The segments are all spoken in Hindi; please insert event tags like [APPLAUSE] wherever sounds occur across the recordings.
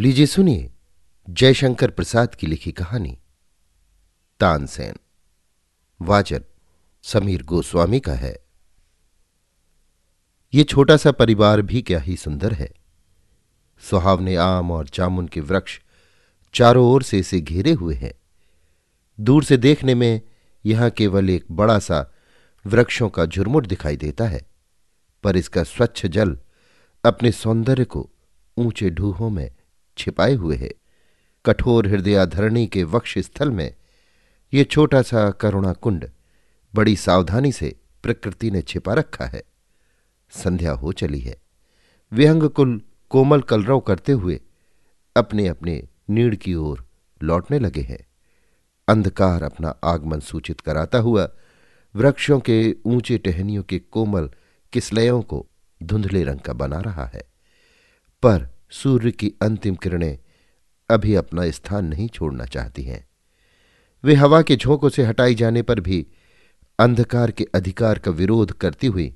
लीजिए सुनिए जयशंकर प्रसाद की लिखी कहानी, तानसेन। वाचन समीर गोस्वामी का है। ये छोटा सा परिवार भी क्या ही सुंदर है। सुहावने आम और जामुन के वृक्ष चारों ओर से इसे घेरे हुए हैं। दूर से देखने में यहाँ केवल एक बड़ा सा वृक्षों का झुरमुट दिखाई देता है, पर इसका स्वच्छ जल अपने सौंदर्य को ऊँचे ढूहों में छिपाए हुए है। कठोर हृदयाधरणी के वक्ष स्थल में ये छोटा सा करुणा कुंड बड़ी सावधानी से प्रकृति ने छिपा रखा है। संध्या हो चली है। विहंग कुल कोमल कलरव करते हुए अपने अपने नीड़ की ओर लौटने लगे हैं। अंधकार अपना आगमन सूचित कराता हुआ वृक्षों के ऊँचे टहनियों के कोमल किसलयों को धुंधले रंग का बना रहा है। पर सूर्य की अंतिम किरणें अभी अपना स्थान नहीं छोड़ना चाहती हैं। वे हवा के झोंकों से हटाई जाने पर भी अंधकार के अधिकार का विरोध करती हुई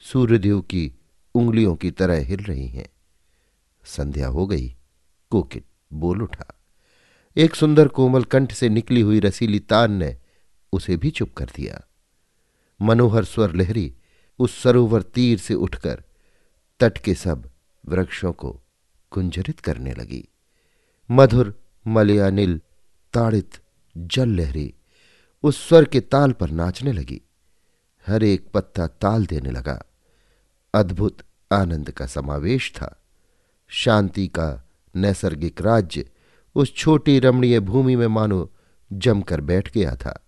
सूर्यदेव की उंगलियों की तरह हिल रही हैं। संध्या हो गई कोकिट बोल उठा। एक सुंदर कोमल कंठ से निकली हुई रसीली तान ने उसे भी चुप कर दिया। मनोहर स्वर लहरी उस सरोवर तीर से उठकर तट के सब वृक्षों को कुंजरित करने लगी। मधुर मलयानिल ताड़ित, जल लहरी उस स्वर के ताल पर नाचने लगी। हर एक पत्ता ताल देने लगा। अद्भुत आनंद का समावेश था। शांति का नैसर्गिक राज्य उस छोटी रमणीय भूमि में मानो जमकर बैठ गया था।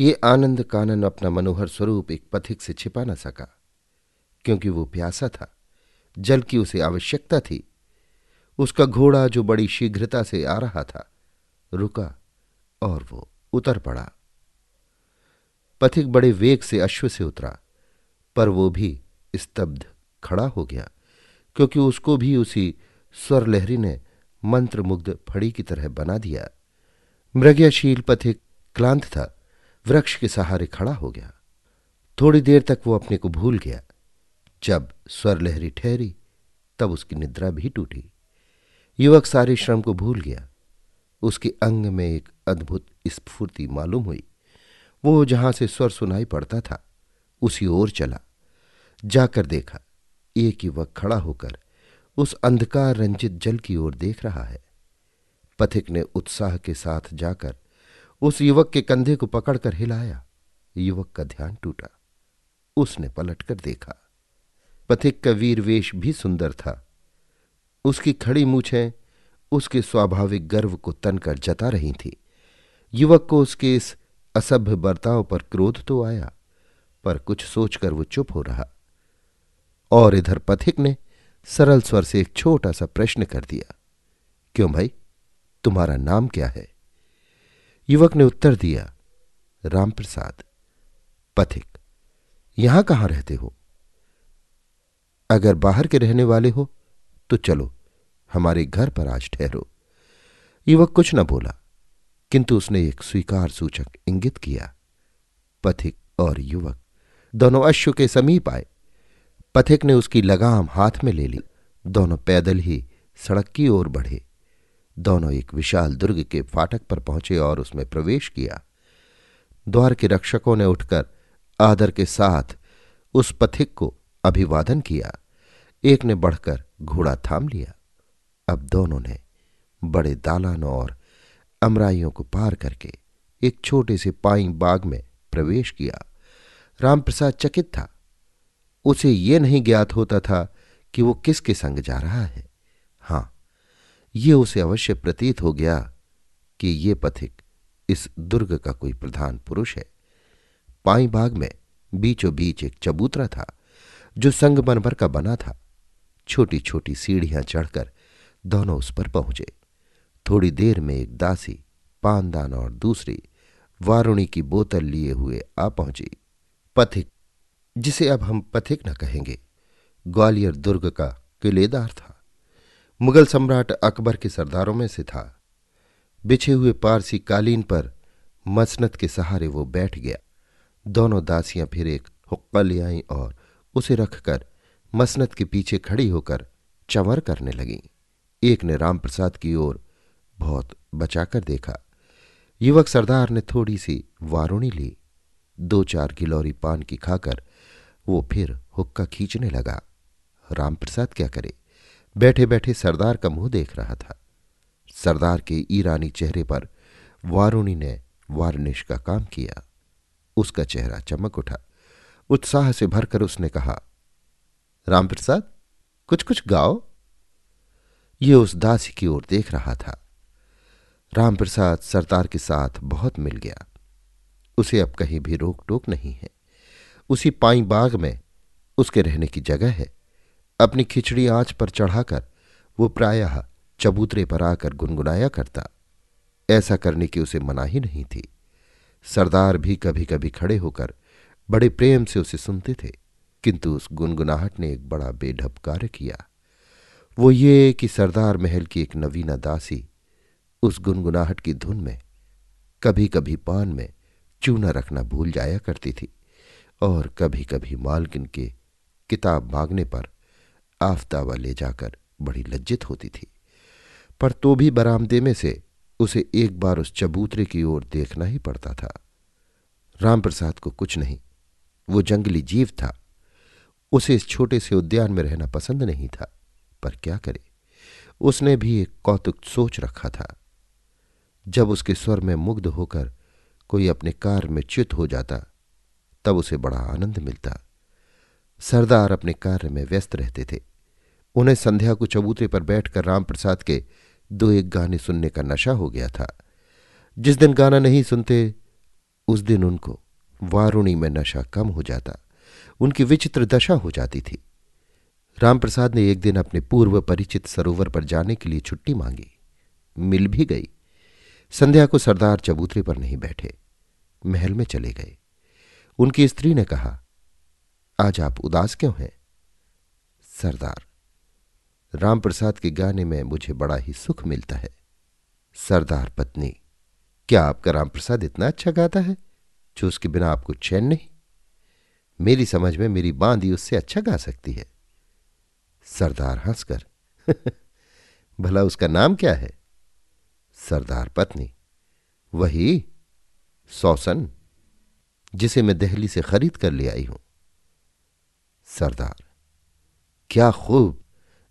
ये आनंद कानन अपना मनोहर स्वरूप एक पथिक से छिपा न सका, क्योंकि वो प्यासा था। जल की उसे आवश्यकता थी। उसका घोड़ा जो बड़ी शीघ्रता से आ रहा था, रुका और वो उतर पड़ा। पथिक बड़े वेग से अश्व से उतरा, पर वो भी स्तब्ध खड़ा हो गया, क्योंकि उसको भी उसी स्वर लहरी ने मंत्रमुग्ध फड़ी की तरह बना दिया। मृगयाशील पथिक क्लांत था, वृक्ष के सहारे खड़ा हो गया। थोड़ी देर तक वो अपने को भूल गया। जब स्वर लहरी ठहरी, तब उसकी निद्रा भी टूटी। युवक सारे श्रम को भूल गया। उसके अंग में एक अद्भुत स्फूर्ति मालूम हुई। वो जहाँ से स्वर सुनाई पड़ता था, उसी ओर चला। जाकर देखा, एक युवक खड़ा होकर उस अंधकार रंजित जल की ओर देख रहा है। पथिक ने उत्साह के साथ जाकर उस युवक के कंधे को पकड़कर हिलाया। युवक का ध्यान टूटा। उसने पलटकर देखा। पथिक का वीर वेश भी सुंदर था। उसकी खड़ी मूछें उसके स्वाभाविक गर्व को तनकर जता रही थी। युवक को उसके इस असभ्य बर्ताव पर क्रोध तो आया, पर कुछ सोचकर वो चुप हो रहा। और इधर पथिक ने सरल स्वर से एक छोटा सा प्रश्न कर दिया, क्यों भाई, तुम्हारा नाम क्या है? युवक ने उत्तर दिया, रामप्रसाद। पथिक, यहाँ कहाँ रहते हो? अगर बाहर के रहने वाले हो तो चलो हमारे घर पर आज ठहरो। युवक कुछ न बोला, किंतु उसने एक स्वीकार सूचक इंगित किया। पथिक और युवक दोनों अश्व के समीप आए। पथिक ने उसकी लगाम हाथ में ले ली। दोनों पैदल ही सड़क की ओर बढ़े। दोनों एक विशाल दुर्ग के फाटक पर पहुँचे और उसमें प्रवेश किया। द्वार के रक्षकों ने उठकर आदर के साथ उस पथिक को अभिवादन किया। एक ने बढ़कर घोड़ा थाम लिया। अब दोनों ने बड़े दालानों और अमराइयों को पार करके एक छोटे से पाई बाग में प्रवेश किया। रामप्रसाद चकित था। उसे ये नहीं ज्ञात होता था कि वो किसके संग जा रहा है। हाँ, ये उसे अवश्य प्रतीत हो गया कि ये पथिक इस दुर्ग का कोई प्रधान पुरुष है। पाई बाग में बीचों बीच एक चबूतरा था, जो संगमरमर का बना था। छोटी छोटी सीढ़ियाँ चढ़कर दोनों उस पर पहुँचे। थोड़ी देर में एक दासी, पानदान और दूसरी, वारुणी की बोतल लिए हुए आ पहुँची। पथिक, जिसे अब हम पथिक न कहेंगे, ग्वालियर दुर्ग का किलेदार था। मुगल सम्राट अकबर के सरदारों में से था। बिछे हुए पारसी कालीन पर मसनत के सहारे वो बैठ गया। दोनों दासियाँ फिर एक हुक्का ले आईं और उसे रखकर मसनत के पीछे खड़ी होकर चंवर करने लगीं। एक ने रामप्रसाद की ओर बहुत बचाकर देखा। युवक सरदार ने थोड़ी सी वारुणी ली। दो चार गिलौरी पान की खाकर वो फिर हुक्का खींचने लगा। रामप्रसाद क्या करे? बैठे बैठे सरदार का मुँह देख रहा था। सरदार के ईरानी चेहरे पर वारुणी ने वार्निश का काम किया। उसका चेहरा चमक उठा। उत्साह से भरकर उसने कहा, रामप्रसाद कुछ कुछ गाओ? ये उस दासी की ओर देख रहा था। रामप्रसाद सरदार के साथ बहुत मिल गया। उसे अब कहीं भी रोक टोक नहीं है। उसी पाई बाग में उसके रहने की जगह है। अपनी खिचड़ी आँच पर चढ़ाकर वो प्रायः चबूतरे पर आकर गुनगुनाया करता। ऐसा करने की उसे मनाही नहीं थी। सरदार भी कभी कभी खड़े होकर बड़े प्रेम से उसे सुनते थे, किंतु उस गुनगुनाहट ने एक बड़ा बेढप कार्य किया। वो ये कि सरदार महल की एक नवीना दासी उस गुनगुनाहट की धुन में कभी कभी पान में चूना रखना भूल जाया करती थी और कभी कभी मालकिन के किताब मांगने पर आफ्तावा ले जाकर बड़ी लज्जित होती थी। पर तो भी बरामदे में से उसे एक बार उस चबूतरे की ओर देखना ही पड़ता था। रामप्रसाद को कुछ नहीं, वो जंगली जीव था, उसे इस छोटे से उद्यान में रहना पसंद नहीं था। पर क्या करे? उसने भी एक कौतुक सोच रखा था। जब उसके स्वर में मुग्ध होकर कोई अपने कार में च्युत हो जाता, तब उसे बड़ा आनंद मिलता। सरदार अपने कार्य में व्यस्त रहते थे। उन्हें संध्या को चबूतरे पर बैठकर रामप्रसाद के दो एक गाने सुनने का नशा हो गया था। जिस दिन गाना नहीं सुनते, उस दिन उनको वारुणी में नशा कम हो जाता। उनकी विचित्र दशा हो जाती थी। रामप्रसाद ने एक दिन अपने पूर्व परिचित सरोवर पर जाने के लिए छुट्टी मांगी। मिल भी गई। संध्या को सरदार चबूतरे पर नहीं बैठे। महल में चले गए। उनकी स्त्री ने कहा, आज आप उदास क्यों हैं? सरदार, रामप्रसाद के गाने में मुझे बड़ा ही सुख मिलता है। सरदार पत्नी, क्या आपका रामप्रसाद इतना अच्छा गाता है जो उसके बिना आपको चैन नहीं? मेरी समझ में मेरी बांदी उससे अच्छा गा सकती है। सरदार हंसकर। [LAUGHS] भला उसका नाम क्या है? सरदार पत्नी। वही सौसन, जिसे मैं दहली से खरीद कर ले आई हूँ। सरदार, क्या खूब!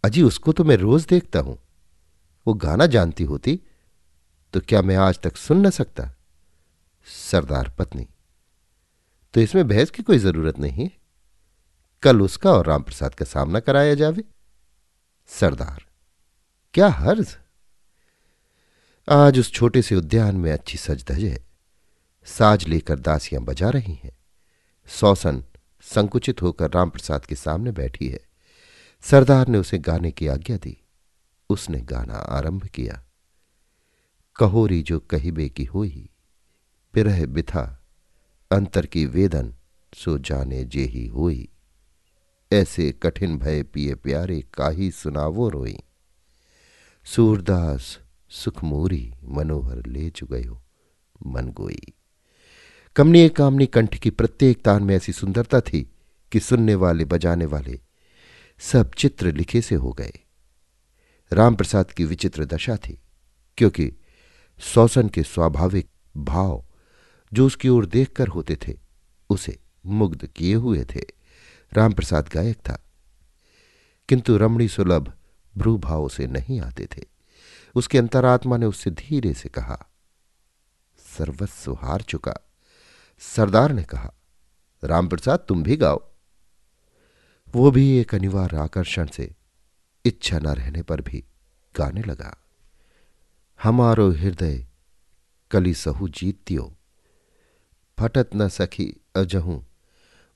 अजी उसको तो मैं रोज देखता हूँ। वो गाना जानती होती तो क्या मैं आज तक सुन न सकता? सरदार पत्नी तो इसमें बहस की कोई ज़रूरत नहीं कल उसका और रामप्रसाद का सामना कराया जावे। सरदार, क्या हर्ज? आज उस छोटे से उद्यान में अच्छी सजधज है। साज लेकर दासियाँ बजा रही हैं। सौसन संकुचित होकर रामप्रसाद के सामने बैठी है। सरदार ने उसे गाने की आज्ञा दी। उसने गाना आरंभ किया। कहोरी जो कहिबे की होई, पिरह बिथा, अंतर की वेदन सो जाने जे ही होई। ऐसे कठिन भय पिए प्यारे काही सुनावो रोई। सूरदास सुखमोरी मनोहर ले चुगयो मन गोई। कमनीय कामनी कंठ की प्रत्येक तान में ऐसी सुंदरता थी कि सुनने वाले, बजाने वाले सब चित्र लिखे से हो गए। रामप्रसाद की विचित्र दशा थी, क्योंकि सौसन के स्वाभाविक भाव जो उसकी ओर देखकर होते थे, उसे मुग्ध किए हुए थे। रामप्रसाद गायक था। किंतु रमणी सुलभ भ्रूभाव से नहीं आते थे। उसके अंतरात्मा ने उससे धीरे से कहा, सर्वस्व हार चुका। सरदार ने कहा, रामप्रसाद, तुम भी गाओ। वो भी एक अनिवार्य आकर्षण से इच्छा न रहने पर भी गाने लगा। हमारो हृदय कली सहु जीत्यो फटत न सखी अजहू।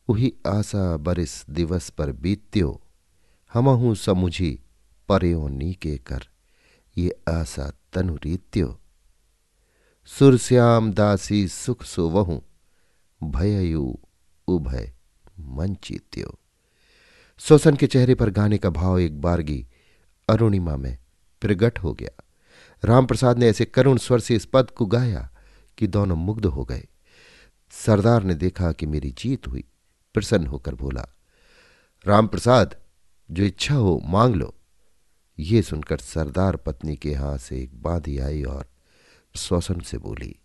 उही आशा बरिस दिवस पर बीत्यो, हमहू समुझी पर्यो नीके कर, ये आशा तनु रीत्यो। सुरश्याम दासी सुख सोवहू भययु उभय मंचित्यो सोसन के चेहरे पर गाने का भाव एक बारगी अरुणिमा में प्रगट हो गया। रामप्रसाद ने ऐसे करुण स्वर से इस पद को गाया कि दोनों मुग्ध हो गए। सरदार ने देखा कि मेरी जीत हुई। प्रसन्न होकर बोला, रामप्रसाद, जो इच्छा हो मांग लो। ये सुनकर सरदार पत्नी के यहाँ से एक बांधी आई और स्वसन से बोली,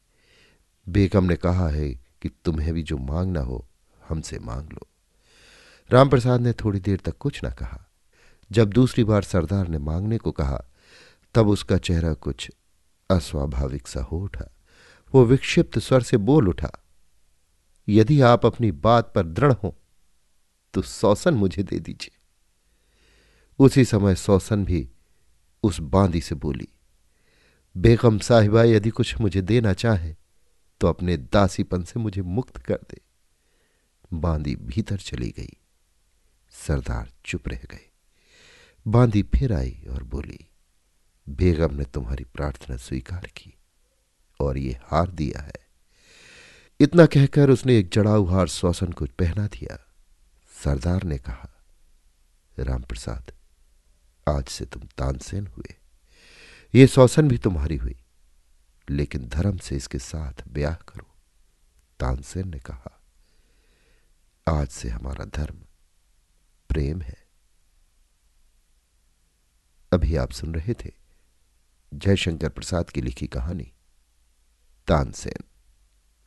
बेगम ने कहा है कि तुम्हें भी जो मांगना हो, हमसे मांग लो। रामप्रसाद ने थोड़ी देर तक कुछ न कहा। जब दूसरी बार सरदार ने मांगने को कहा, तब उसका चेहरा कुछ अस्वाभाविक सा हो उठा। वो विक्षिप्त स्वर से बोल उठा यदि आप अपनी बात पर दृढ़ हो तो सौसन मुझे दे दीजिए। उसी समय सौसन भी उस बांदी से बोली, बेगम साहिबा, यदि कुछ मुझे देना चाहे तो अपने दासीपन से मुझे मुक्त कर दे। बांदी भीतर चली गई। सरदार चुप रह गए। बांदी फिर आई और बोली, बेगम ने तुम्हारी प्रार्थना स्वीकार की और ये हार दिया है। इतना कहकर उसने एक जड़ाऊ हार श्वसन को पहना दिया। सरदार ने कहा, रामप्रसाद, आज से तुम तानसेन हुए। ये श्वसन भी तुम्हारी हुई, लेकिन धर्म से इसके साथ ब्याह करो। तानसेन ने कहा, आज से हमारा धर्म प्रेम है। अभी आप सुन रहे थे जयशंकर प्रसाद की लिखी कहानी, तानसेन।